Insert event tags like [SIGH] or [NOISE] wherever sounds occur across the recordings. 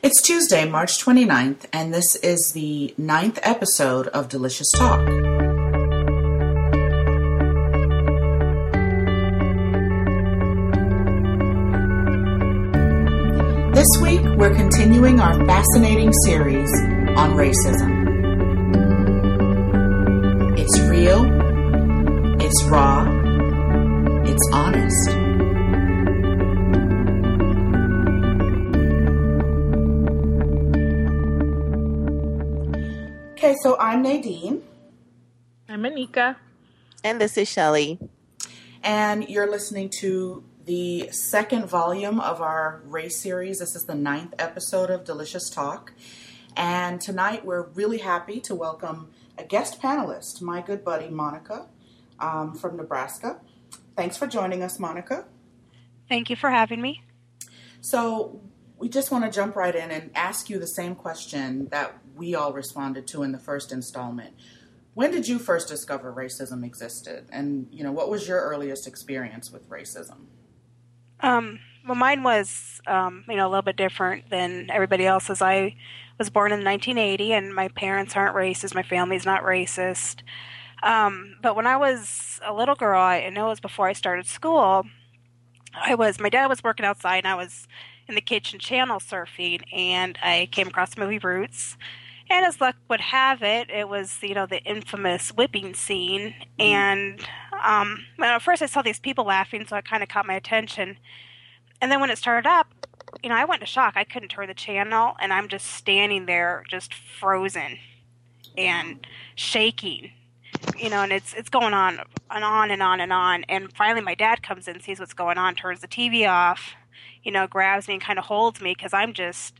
It's Tuesday, March 29th, and this is the ninth episode of Delicious Talk. This week, we're continuing our fascinating series on racism. It's real, it's raw, it's honest. So I'm Nadine, I'm Anika. And this is Shelly. and you're listening to the second volume of our race series. This is the ninth episode of Delicious Talk. And tonight we're really happy to welcome a guest panelist, my good buddy Monica um, from Nebraska. Thanks for joining us, Monica. Thank you for having me. So, we just want to jump right in and ask you the same question that we all responded to in the first installment. When did you first discover racism existed? And, you know, what was your earliest experience with racism? Um, well, mine was, um, you know, a little bit different than everybody else's. I was born in 1980, and my parents aren't racist. My family's not racist. Um, but when I was a little girl, I, know it was before I started school. I was my dad was working outside, and I was in the kitchen channel surfing, and I came across the movie Roots. And as luck would have it, it was you know the infamous whipping scene, and um, well, at first I saw these people laughing, so it kind of caught my attention. And then when it started up, you know, I went to shock. I couldn't turn the channel, and I'm just standing there, just frozen and shaking. You know, and it's it's going on and on and on and on. And finally, my dad comes in, sees what's going on, turns the TV off. You know, grabs me and kind of holds me because I'm just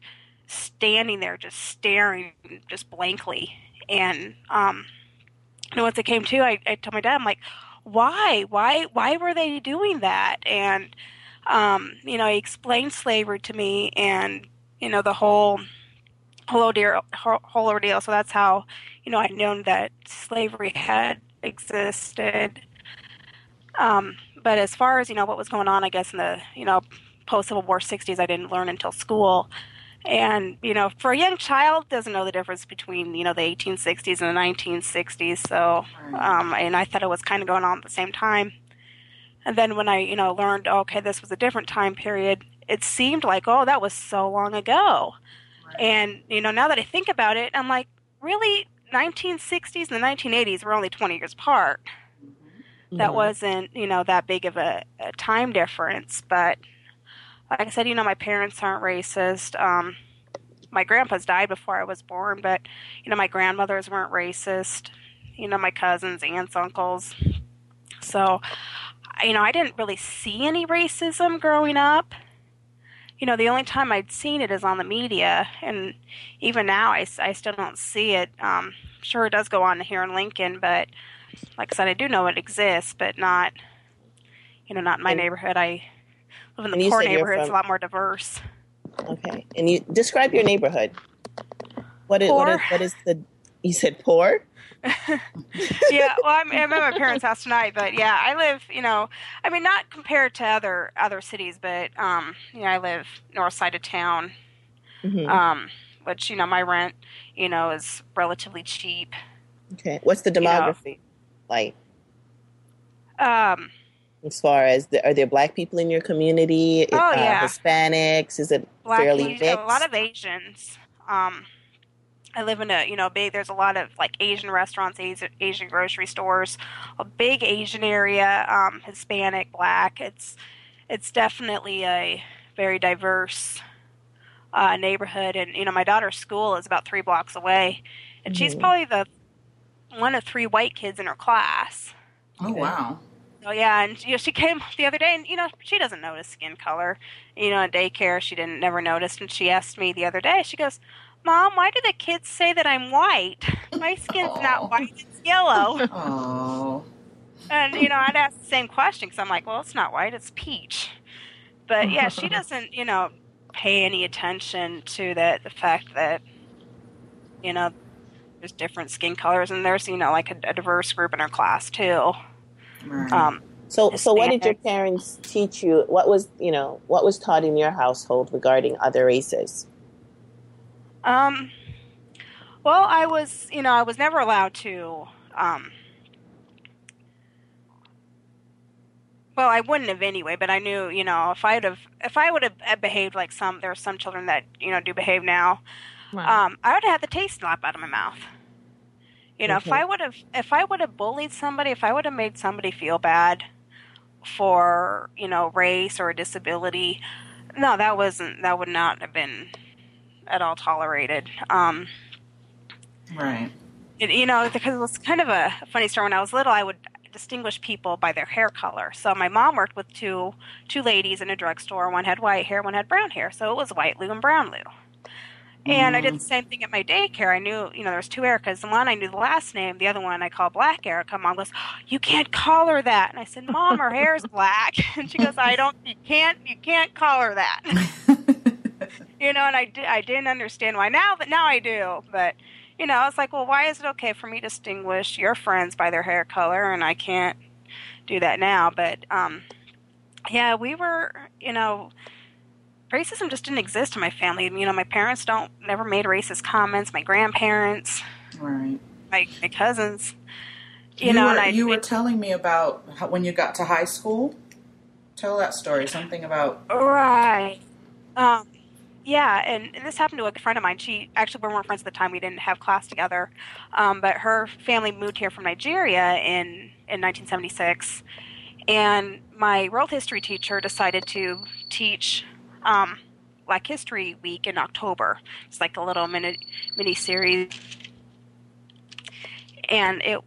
standing there, just staring, just blankly. And um, know, once it came to, I, I told my dad, I'm like, why, why, why were they doing that? And um, you know, he explained slavery to me, and you know, the whole whole ordeal, whole ordeal. So that's how you know I'd known that slavery had existed. Um, but as far as you know, what was going on, I guess in the you know post Civil War '60s, I didn't learn until school. And you know, for a young child, doesn't know the difference between you know the 1860s and the 1960s. So, um, and I thought it was kind of going on at the same time. And then when I you know learned, okay, this was a different time period, it seemed like oh, that was so long ago. And you know, now that I think about it, I'm like, really, 1960s and the 1980s were only 20 years apart. That wasn't you know that big of a, a time difference, but like I said, you know, my parents aren't racist. Um, my grandpa's died before I was born, but you know, my grandmothers weren't racist. You know, my cousins, aunts, uncles. So, you know, I didn't really see any racism growing up. You know, the only time I'd seen it is on the media, and even now, I, I still don't see it. Um, sure, it does go on here in Lincoln, but like I said, I do know it exists, but not, you know, not in my neighborhood. I live in the you poor neighborhood; it's a lot more diverse. Okay. And you describe your neighborhood. What is, what is, what is the you said poor? [LAUGHS] yeah, well, I'm, I'm at my parents' house tonight, but yeah, I live, you know, I mean, not compared to other other cities, but um, you know, I live north side of town, Mhm. um, which you know, my rent, you know, is relatively cheap. Okay. What's the know. demography like Um, as far as the, are there black people in your community? Oh, uh, yeah. Hispanics? Is it black, fairly Asian- mixed? a lot of Asians. Um, I live in a you know big. There's a lot of like Asian restaurants, Asian, Asian grocery stores, a big Asian area, um, Hispanic, Black. It's it's definitely a very diverse uh, neighborhood, and you know my daughter's school is about three blocks away, and she's Mhm. probably the one of three white kids in her class. Oh, Okay. wow. Oh yeah, and you know she came the other day, and you know she doesn't notice skin color. You know, at daycare she didn't never noticed, and she asked me the other day. She goes, "Mom, why do the kids say that I'm white? My skin's not white; it's yellow." [LAUGHS] Oh, and you know, I'd ask the same question because I'm like, "Well, it's not white; it's peach." But yeah, she [LAUGHS] doesn't, you know, pay any attention to the the fact that you know there's different skin colors, and there's you know like a, a diverse group in her class too. Right. Um, So, so what did your parents teach you? What was, you know, what was taught in your household regarding other races? Um, well, I was, you know, I was never allowed to. Um, well, I wouldn't have anyway, but I knew, you know, if I'd have, if I would have behaved like some, there are some children that, you know, do behave now. Right. Um, I would have had the taste slap out of my mouth. You know, if I would have, if I would have bullied somebody, if I would have made somebody feel bad for, you know, race or a disability, no, that wasn't, that would not have been at all tolerated. Um, Right. it, you know, because it was kind of a funny story. When I was little, I would distinguish people by their hair color. So my mom worked with two two ladies in a drugstore. One had white hair, one had brown hair. So it was White Lou and Brown Lou. And I did the same thing at my daycare. I knew, you know, there was two Ericas. The one I knew the last name. The other one I called Black Erica. Mom goes, "You can't call her that." And I said, "Mom, her hair's [LAUGHS] black." [LAUGHS] And she goes, "I don't. You can't. You can't call her that." [LAUGHS] you know, and I did. I didn't understand why. Now, but now I do. But you know, I was like, well, why is it okay for me to distinguish your friends by their hair color, and I can't do that now? But um, yeah, we were, you know, racism just didn't exist in my family. You know, my parents don't never made racist comments. My grandparents, right. my my cousins, you, You, know, were, and I you were telling me about how, when you got to high school. Tell that story. Something about. Right. Um, yeah, and, and this happened to a friend of mine. She actually we weren't friends at the time. We didn't have class together, um, but her family moved here from Nigeria in in 1976, and my world history teacher decided to teach um, Black History Week in October. It's like a little mini mini series, and it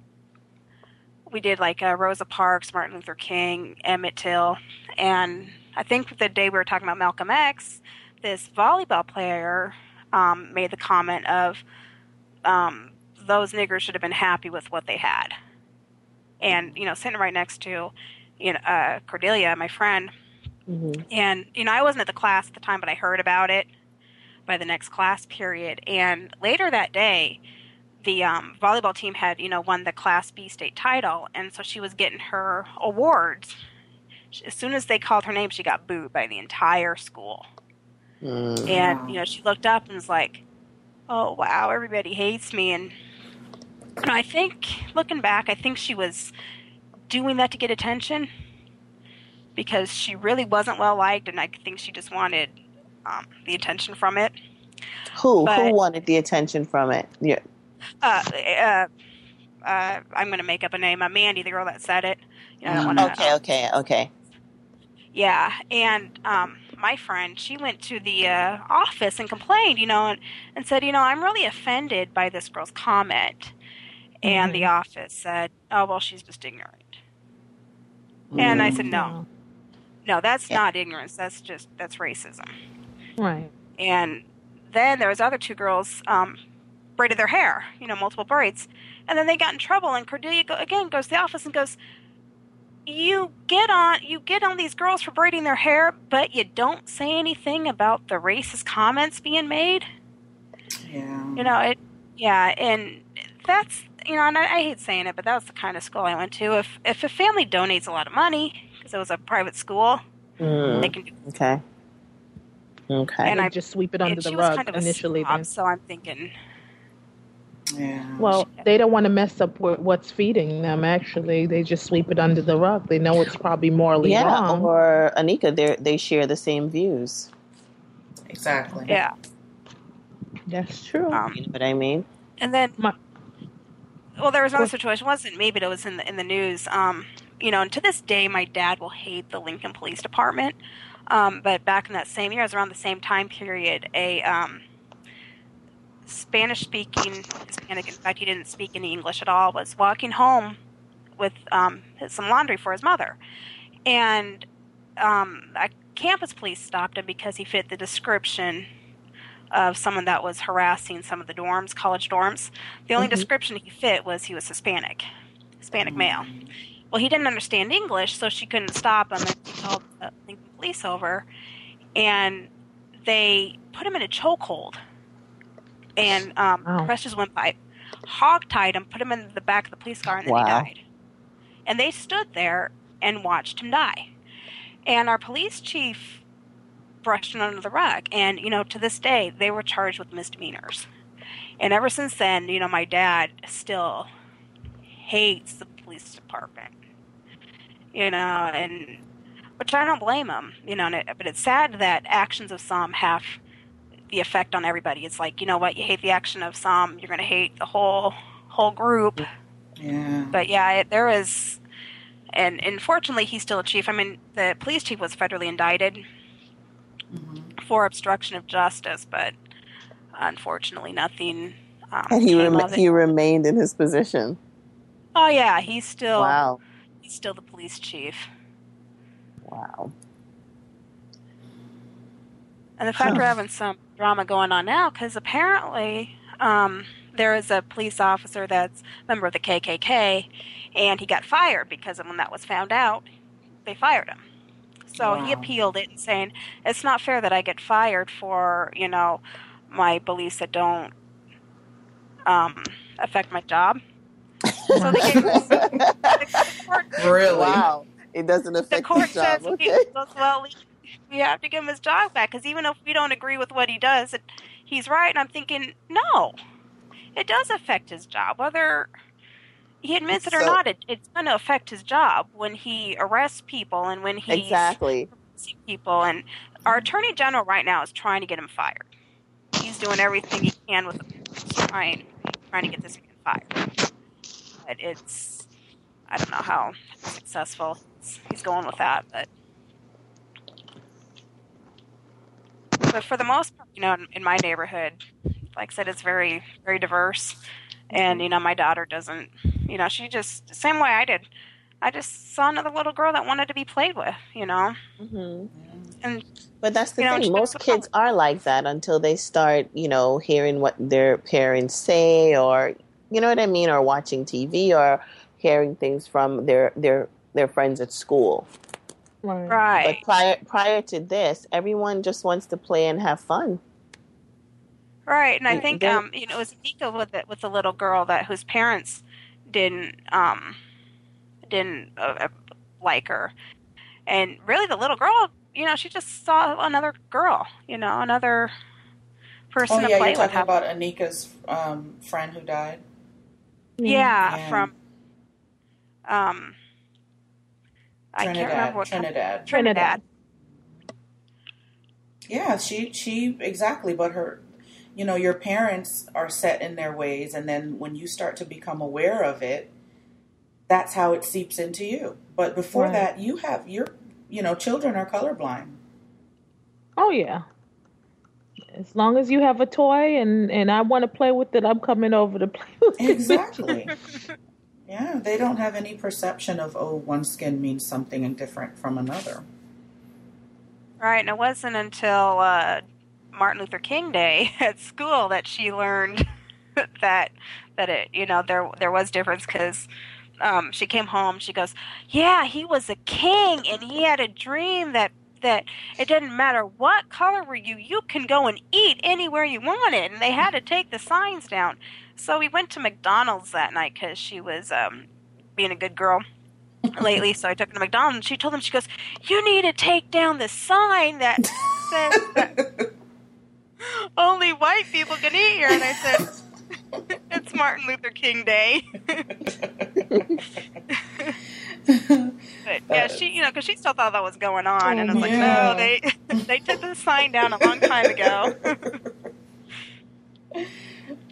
we did like uh, Rosa Parks, Martin Luther King, Emmett Till, and I think the day we were talking about Malcolm X, this volleyball player um, made the comment of um, those niggers should have been happy with what they had, and you know, sitting right next to you know uh, Cordelia, my friend, Mm-hmm. and you know, I wasn't at the class at the time, but I heard about it by the next class period. And later that day, the um, volleyball team had you know won the Class B state title, and so she was getting her awards. As soon as they called her name, she got booed by the entire school. Mm. And you know, she looked up and was like, "Oh wow, everybody hates me." And you know, I think looking back, I think she was doing that to get attention because she really wasn't well liked, and I think she just wanted um, the attention from it. Who But- who wanted the attention from it? Yeah. Uh, uh, uh, I'm going to make up a name. Uh, Mandy, the girl that said it. You know, wanna, Okay, okay, okay. Yeah, and um, my friend, she went to the uh, office and complained, you know, and, and said, you know, I'm really offended by this girl's comment. And the office said, oh, well, she's just ignorant. And I said, no, no, that's Yeah. not ignorance. That's just, that's racism. Right. And then there was other two girls um, braided their hair, you know, multiple braids. And then they got in trouble, and Cordelia go, again goes to the office and goes, "You get on, you get on these girls for braiding their hair, but you don't say anything about the racist comments being made." Yeah. You know, it, yeah, and that's you know, and I, I hate saying it, but that was the kind of school I went to. If if a family donates a lot of money because it was a private school, Mm, they can do. okay. Okay. And they I- just sweep it under the rug kind of a initially. snob, so I'm thinking, Yeah. Well, they don't want to mess up with what's feeding them. Actually, they just sweep it under the rug. They know it's probably morally yeah, wrong. or Anika, they they share the same views. exactly. yeah. That's true. Um, You know what I mean? And then, My- well, there was another situation. It wasn't me, but it was in the in the news. Um, you know, and to this day, my dad will hate the Lincoln Police Department. Um, but back in that same year, it was around the same time period, a um, Spanish-speaking Hispanic, in fact, he didn't speak any English at all, was walking home with um, some laundry for his mother, and um, a campus police stopped him because he fit the description of someone that was harassing some of the dorms, college dorms. The only Mhm. description he fit was he was Hispanic, Hispanic male. Well, he didn't understand English, so she couldn't stop him, and he called the Lincoln police over, and they put him in a chokehold and um, Wow. pressed his windpipe, hog-tied him, put him in the back of the police car, and then he died. And they stood there and watched him die. And our police chief brushed it under the rug. And, you know, to this day, they were charged with misdemeanors. And ever since then, you know, my dad still hates the police department. You know, and which I don't blame him. You know, it, but it's sad that actions of some have the effect on everybody. It's like, you know what, you hate the action of some, you're going to hate the whole whole group. Yeah. But yeah, it, there was, and unfortunately, he's still a chief. I mean, the police chief was federally indicted Mhm. for obstruction of justice, but unfortunately, nothing. Um, And he rem- he remained in his position. Oh yeah, he's still Wow. Still the police chief. Wow. And the fact we're having some drama going on now, because apparently um, there is a police officer that's a member of the KKK, and he got fired because of when that was found out, they fired him. So he appealed it and saying it's not fair that I get fired for you know my beliefs that don't um, affect my job. So they gave the [LAUGHS] court, [LAUGHS] Really? Wow. It doesn't affect the court his job. says Okay. he, well, we have to give him his job back because even if we don't agree with what he does, it, he's right. And I'm thinking, no, it does affect his job, whether he admits it or So- not. It, it's going to affect his job when he arrests people and when he's Exactly. arresting people. And our attorney general right now is trying to get him fired. He's doing everything he can with trying trying to get this man fired. But it's I don't know how successful he's going with that, but but for the most part, you know, in, in my neighborhood, like I said, it's very very diverse, and you know, my daughter doesn't, you know, she just same way I did. I just saw another little girl that wanted to be played with, you know, Mm-hmm. and But that's the You know, thing. Most kids are like that until they start, you know, hearing what their parents say, or you know what I mean, or watching TV, or hearing things from their their their friends at school. Right. right, But prior prior to this, everyone just wants to play and have fun. Right, and I think then- um, you know it was Nika with the, with the little girl that whose parents didn't um, didn't uh, uh, like her, and really the little girl, you know, she just saw another girl, you know, another person Oh to yeah, play you're with. talking about Anika's um, friend who died. Yeah, Yeah. from um, I can't remember Trinidad. what Trinidad. Trinidad. Yeah, she she exactly. But her, you know, your parents are set in their ways, and then when you start to become aware of it, that's how it seeps into you. But before Right. that, you have your, you know, children are colorblind. Oh yeah. As long as you have a toy and and I want to play with it, I'm coming over to play with it. Exactly. [LAUGHS] yeah, they don't have any perception of oh, one skin means something different from another. Right, and it wasn't until uh, Martin Luther King Day [LAUGHS] at school that she learned [LAUGHS] that that it you know there there was difference because um, she came home. She goes, "Yeah, he was a king, and he had a dream that that it didn't matter what color were you, you can go and eat anywhere you wanted." And they had to take the signs down. So we went to McDonald's that night because she was um, being a good girl lately. So I took her to McDonald's. And she told them, she goes, "You need to take down the sign that says that [LAUGHS] only white people can eat here." And I said, [LAUGHS] "It's Martin Luther King Day." [LAUGHS] But yeah, she, you know, because she still thought that was going on, and I was like, mm-hmm. "No, they [LAUGHS] they took the sign down a long time ago." [LAUGHS]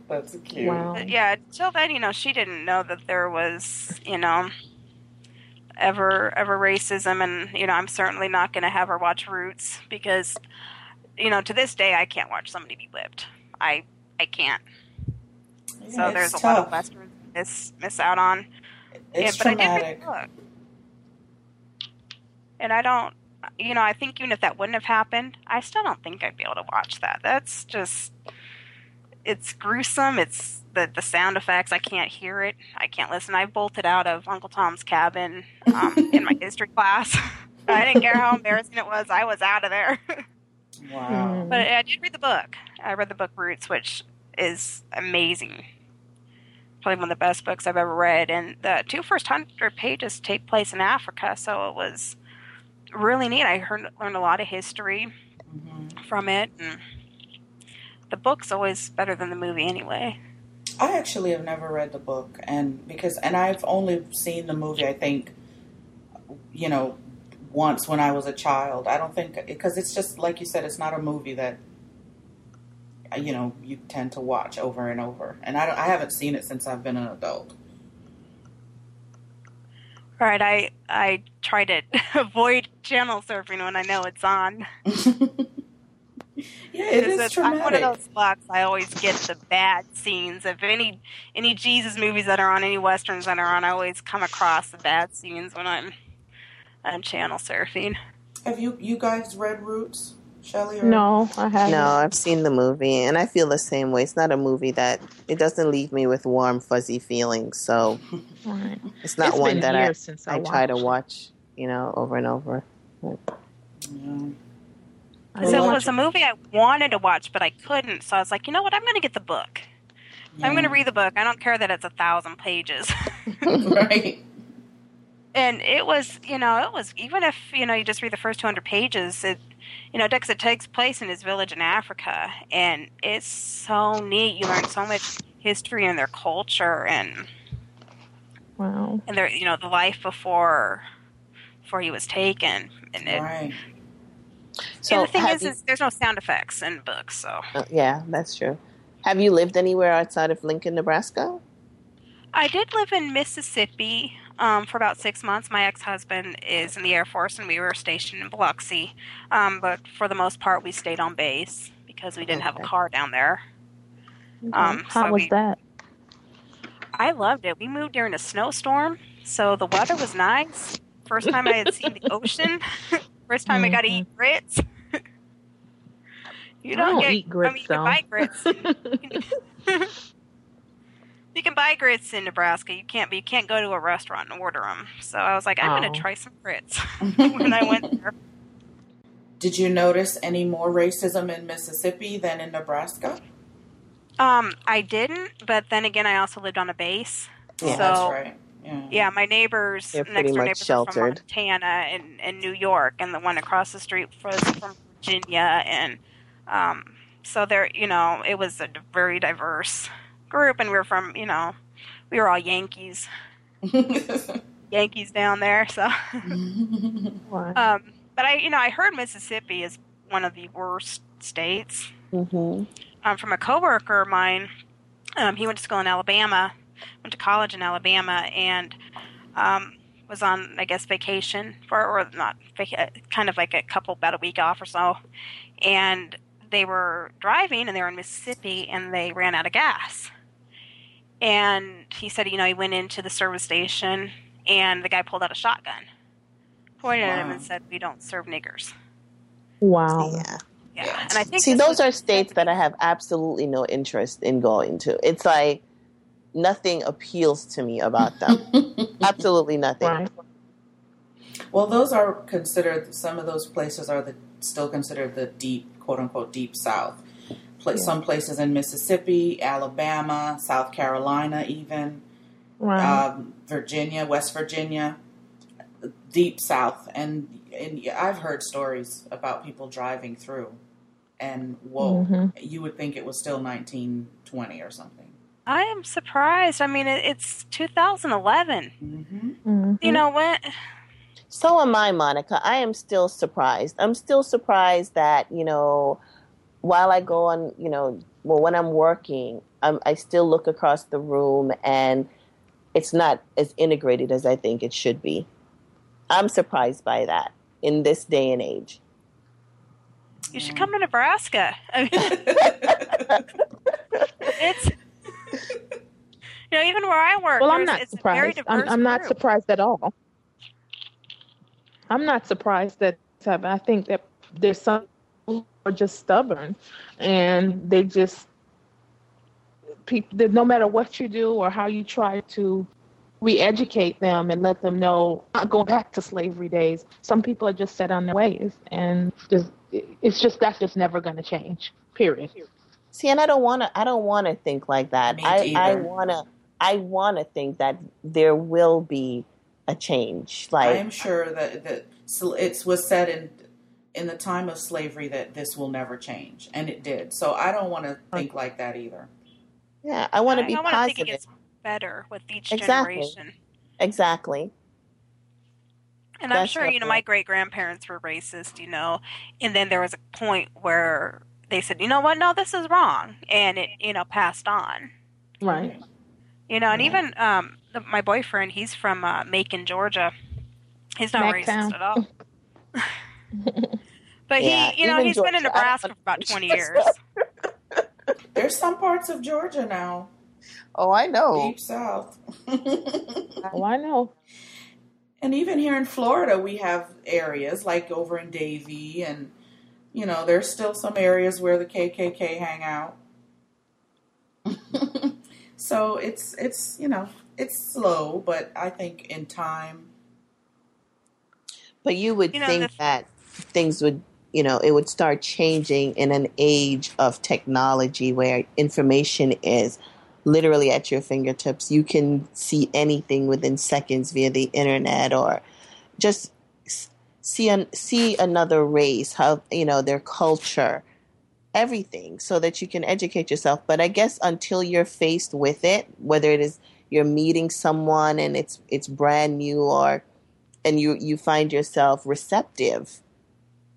That's cute. Wow. But yeah, till then, you know, she didn't know that there was, you know, ever ever racism, and you know, I'm certainly not going to have her watch Roots because, you know, to this day, I can't watch somebody be whipped. I I can't. Yeah, so it's there's a tough. lot of westerns miss miss out on. It's yeah, but I did read the book. And I don't, you know, I think even if that wouldn't have happened, I still don't think I'd be able to watch that. That's just, it's gruesome. It's the the sound effects. I can't hear it. I can't listen. I bolted out of Uncle Tom's Cabin um, in my [LAUGHS] history class. [LAUGHS] I didn't care how embarrassing it was. I was out of there. Wow. but I did read the book. I read the book Roots, which is amazing. Probably one of the best books I've ever read. And the two first hundred pages take place in Africa, so it was really neat. I heard, learned a lot of history. from it. And the book's always better than the movie anyway. I actually have never read the book, and because and I've only seen the movie. I think, you know, once when I was a child. I don't think because it's just like you said, it's not a movie that you mm-hmm. know you tend to watch over and over. And I I haven't seen it since I've been an adult. Right, I I try to [LAUGHS] avoid channel surfing when I know it's on. [LAUGHS] yeah, it is traumatic. I'm one of those blocks. I always get the bad scenes. of any any Jesus movies that are on, any westerns that are on, I always come across the bad scenes when I'm on channel surfing. Have you you guys read Roots? Shelly? Or? No, I haven't. No, I've seen the movie, and I feel the same way. It's not a movie that it doesn't leave me with warm, fuzzy feelings. So Right. it's not It's one that I, since I I try to watch, you know, over and over. Yeah. I So it was a movie I wanted to watch, but I couldn't. So I was like, you know what? I'm going to get the book. I'm going to read the book. I don't care that it's a thousand pages. [LAUGHS] [LAUGHS] right. and it was, you know, it was even if you know you just read the first 200 pages, it, you know, because it takes place in this village in Africa, and it's so neat. You learn so much history and their culture and Wow. and their, you know, the life before before he was taken. And it, Right. So and the thing is, you- is there's no sound effects in books, so. uh, yeah, that's true. Have you lived anywhere outside of Lincoln, Nebraska? I did live in Mississippi um, for about six months. My ex husband is in the Air Force, and we were stationed in Biloxi. Um, but for the most part, we stayed on base because we didn't have a car down there. Um, How so was we- that? I loved it. We moved during a snowstorm, so the weather was nice. First time I had seen the [LAUGHS] ocean. [LAUGHS] First time I got to eat grits. [LAUGHS] you Mm-hmm. I don't get, eat I mean, you can buy grits. You can buy grits in Nebraska. You can't, but you can't go to a restaurant and order them. So I was like, I'm Oh. going to try some grits [LAUGHS] [LAUGHS] when I went there. Did you notice any more racism in Mississippi than in Nebraska? Um, I didn't, but then again, I also lived on a base. Yeah, so That's right. Yeah. Yeah, my neighbors They're next pretty door much neighbors are sheltered. from Montana and, and New York, and the one across the street was from Virginia, and um, so there, you know, it was a very diverse group, and we were from, you know, we were all Yankees, [LAUGHS] Yankees down there. So, [LAUGHS] um, but I, you know, I heard Mississippi is one of the worst states. Mm-hmm. um, from a coworker of mine. Um, he went to school in Alabama, went to college in Alabama, and um, was on, I guess, vacation for, or not, kind of like a couple, about a week off or so. And they were driving, and they were in Mississippi, and they ran out of gas. And he said, you know, he went into the service station, and the guy pulled out a shotgun, pointed at him, and said, "We don't serve niggers." wow. Yeah. Yeah, Yeah. and I think See, those are states that I have absolutely no interest in going to. It's like nothing appeals to me about them. [LAUGHS] absolutely nothing. Right. well, those are considered. Some of those places are the still considered the deep, quote unquote, deep South. Pla- Yeah. Some places in Mississippi, Alabama, South Carolina, even Right. um, Virginia, West Virginia, deep South, and and I've heard stories about people driving through, and whoa, Mhm. you would think it was still 1920 or something. I am surprised. I mean, it, it's 2011. Mm-hmm. Mhm. You know what? So am I, Monica. I am still surprised. I'm still surprised that, you know, while I go on, you know, well, when I'm working, I'm, I still look across the room and it's not as integrated as I think it should be. I'm surprised by that in this day and age. You should come to Nebraska. I [LAUGHS] mean, it's you know even where I work. Well, I'm not it's a very surprised. I'm, diverse I'm not group. surprised at all. I'm not surprised that I think that there's some who are just stubborn, and they just people. No matter what you do or how you try to re-educate them and let them know not going back to slavery days. Some people are just set on their ways, and just it's just that's just never going to change. Period. See, and I don't want to. I don't want to think like that. I, I want to. I want to think that there will be a change. like i'm sure that that so it was said in in the time of slavery that this will never change, and it did. So I don't want to think like that either. Yeah, I want to I, be I want to think it positive. gets better with each Exactly. generation. Exactly. And I'm sure, you know, my great grandparents were racist, you know, and then there was a point where they said, you know what, no, this is wrong, and it, you know, passed on. Right. You know, and Yeah. even um, the, my boyfriend, he's from uh, Macon, Georgia. He's not Mactown. racist at all. [LAUGHS] But Yeah, he, you know, even he's been in Georgia, I don't Nebraska for about 20 [LAUGHS] years. There's some parts of Georgia now, Oh, I know. deep south. [LAUGHS] Oh, I know. And even here in Florida, we have areas like over in Davie, and you know, there's still some areas where the KKK hang out. [LAUGHS] so it's it's you know it's slow, but I think in time, But you would You know, think the- that things would, you know, it would start changing in an age of technology where information is literally at your fingertips. You can see anything within seconds via the internet or just see an, see another race, how you know their culture, everything, so that you can educate yourself. But I guess until you're faced with it, whether it is you're meeting someone and it's it's brand new or and you you find yourself receptive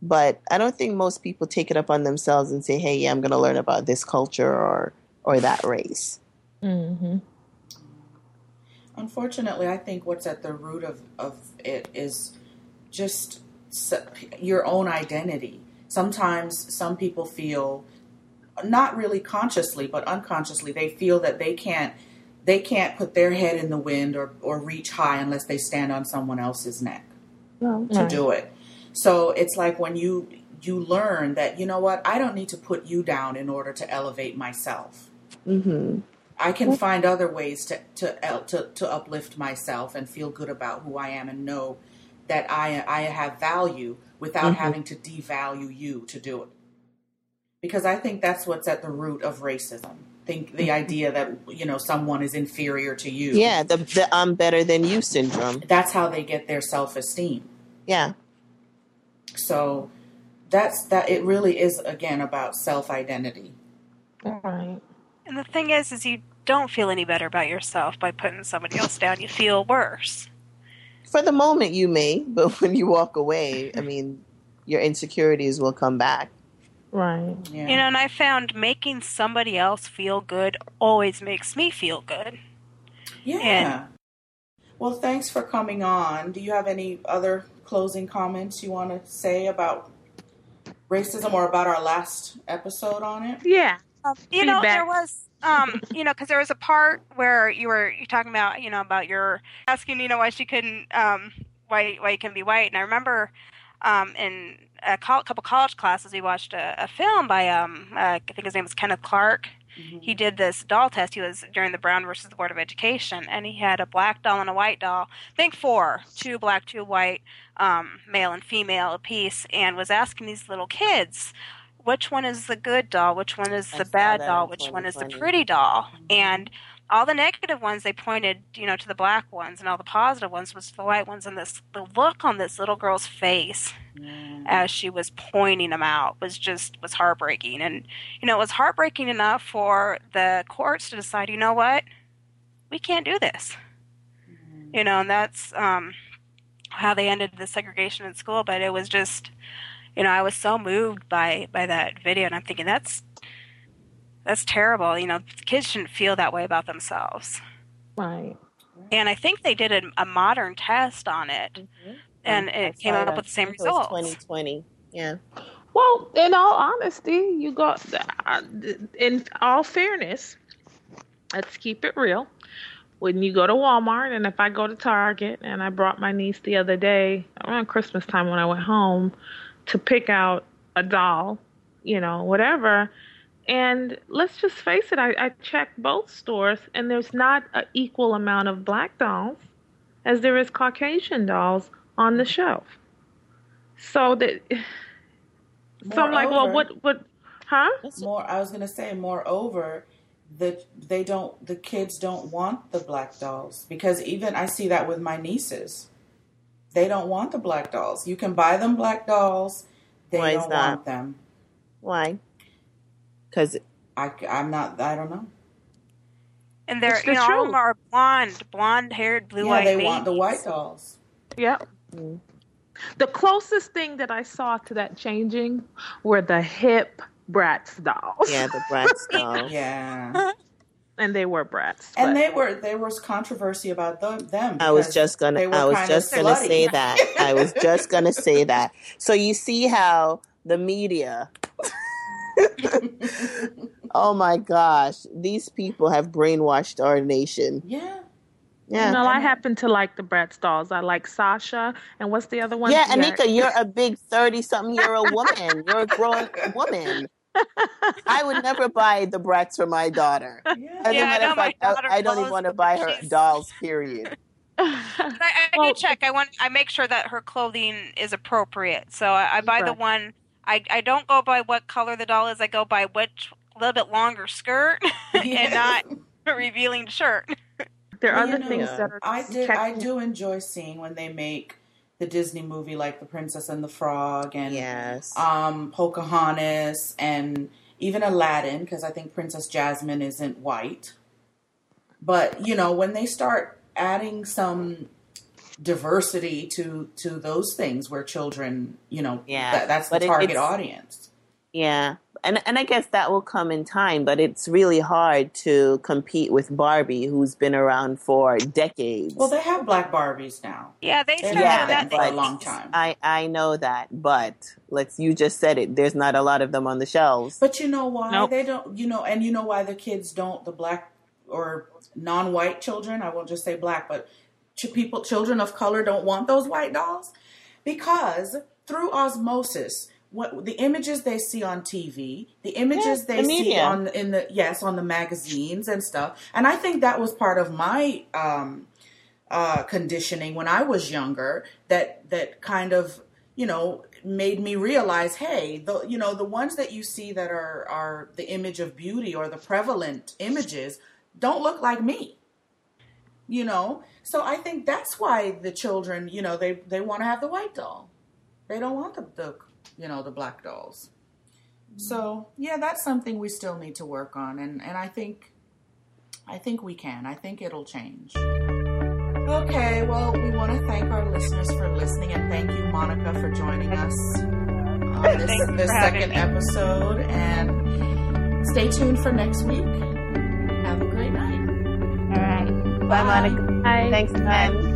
but i don't think most people take it up on themselves and say hey yeah i'm going to learn about this culture or or that race hmm unfortunately, I think what's at the root of of it is just s- your own identity. Sometimes some people feel not really consciously but unconsciously they feel that they can't they can't put their head in the wind or, or reach high unless they stand on someone else's neck to Right. do it so it's like when you you learn that you know what? I don't need to put you down in order to elevate myself. Hmm i can find other ways to to to, to uplift myself and feel good about who i am and know that i i have value without Mhm. having to devalue you to do it. Because i think that's what's at the root of racism. Think the idea that you know someone is inferior to you. Yeah the, the i'm better than you syndrome. That's how they get their self-esteem. Yeah so that's that it really is again about self-identity Right. And the thing is, is you don't feel any better about yourself by putting somebody else down. You feel worse. for the moment you may but [LAUGHS] when you walk away i mean your insecurities will come back Right. yeah You know, and I found making somebody else feel good always makes me feel good. yeah and- well thanks for coming on do you have any other closing comments you want to say about racism or about our last episode on it Yeah. You know, there was, um, you know, because there was a part where you were you talking about, you know, about your asking, you know, why she couldn't, um, why why you can be white. And I remember, um, in a col- couple college classes, we watched a, a film by, um, uh, I think his name was Kenneth Clark. He did this doll test. He was during the Brown versus the Board of Education, and he had a black doll and a white doll. I think four, two black, two white, um, male and female apiece, and was asking these little kids, which one is the good doll, which one is the bad doll, which one is the pretty doll, and all the negative ones they pointed, you know, to the black ones, and all the positive ones was the white ones. And this the look on this little girl's face Mm. as she was pointing them out was just was heartbreaking and you know it was heartbreaking enough for the courts to decide you know what we can't do this you know and that's um how they ended the segregation in school but it was just you know i was so moved by by that video and i'm thinking that's that's terrible you know kids shouldn't feel that way about themselves Right. and i think they did a, a modern test on it and I it saw came it up on- with the same I think it was results 2020 yeah Well, in all honesty, you got, uh, in all fairness, let's keep it real. When you go to Walmart, and if I go to Target, and I brought my niece the other day around Christmas time when I went home to pick out a doll, you know, whatever. And let's just face it, I, I checked both stores, and there's not an equal amount of black dolls as there is Caucasian dolls on the shelf. So that. So I'm like, well, what, what, huh? More i was going to say moreover that they don't the kids don't want the black dolls because even i see that with my nieces they don't want the black dolls you can buy them black dolls they Why don't that? want them. Why? Because I, I'm not. I don't know. And they're the you know all of them are blonde, blonde haired, blue eyed. yeah, eyed. they want the white dolls. Yep. Mm. The closest thing that I saw to that changing were the hip Bratz dolls. yeah, the [LAUGHS] Bratz dolls. Yeah, And they were Bratz. and but- they were. There was controversy about them. them I was just gonna. I was kinda just gonna slutty. say that. I was just gonna say that. [LAUGHS] So you see how the media. [LAUGHS] oh my gosh, these people have brainwashed our nation. Yeah, Yeah. No, I happen to like the Bratz dolls. I like Sasha, and what's the other one? Yeah, Anika, you're a big thirty-something-year-old [LAUGHS] woman. You're a grown woman. I would never buy the Bratz for my daughter. yeah. As a Yeah, matter no, of my fact, I, I don't even want to buy her She's- dolls. Period. [LAUGHS] I, I Well- do check. I want. I make sure that her clothing is appropriate. So I, I buy the one. I, I don't go by what color the doll is. I go by which little bit longer skirt [LAUGHS] and not a revealing shirt. there are Well, other know, things that are. I did. I do enjoy seeing when they make the Disney movie like The Princess and the Frog and Yes. um, Pocahontas and even Aladdin because I think Princess Jasmine isn't white. But you know when they start adding some diversity to to those things where children, you know, Yeah, that, that's the but it- target it's- audience. Yeah. And and I guess that will come in time, but it's really hard to compete with Barbie who's been around for decades. Well, they have black Barbies now. Yeah, they They've started had Yeah, them that. for a long time. I I know that, but let's you just said it. There's not a lot of them on the shelves. But you know why Nope. they don't? You know, and you know why the kids don't? The black or non-white children. I won't just say black, but ch- people, children of color, don't want those white dolls? Because through osmosis, what the images they see on TV, the images they the see on in the yes on the magazines and stuff, and I think that was part of my um, uh, conditioning when I was younger. That that kind of you know made me realize hey the you know the ones that you see that are are the image of beauty or the prevalent images don't look like me you know? So i think that's why the children you know they they want to have the white doll. They don't want the, the you know the black dolls. Mm-hmm. So yeah that's something we still need to work on and and i think i think we can. I think it'll change. Okay, well, we want to thank our listeners for listening and thank you, Monica, for joining us on [LAUGHS] this, this second episode. And stay tuned for next week. Bye, Monica. Bye. Thanks, man.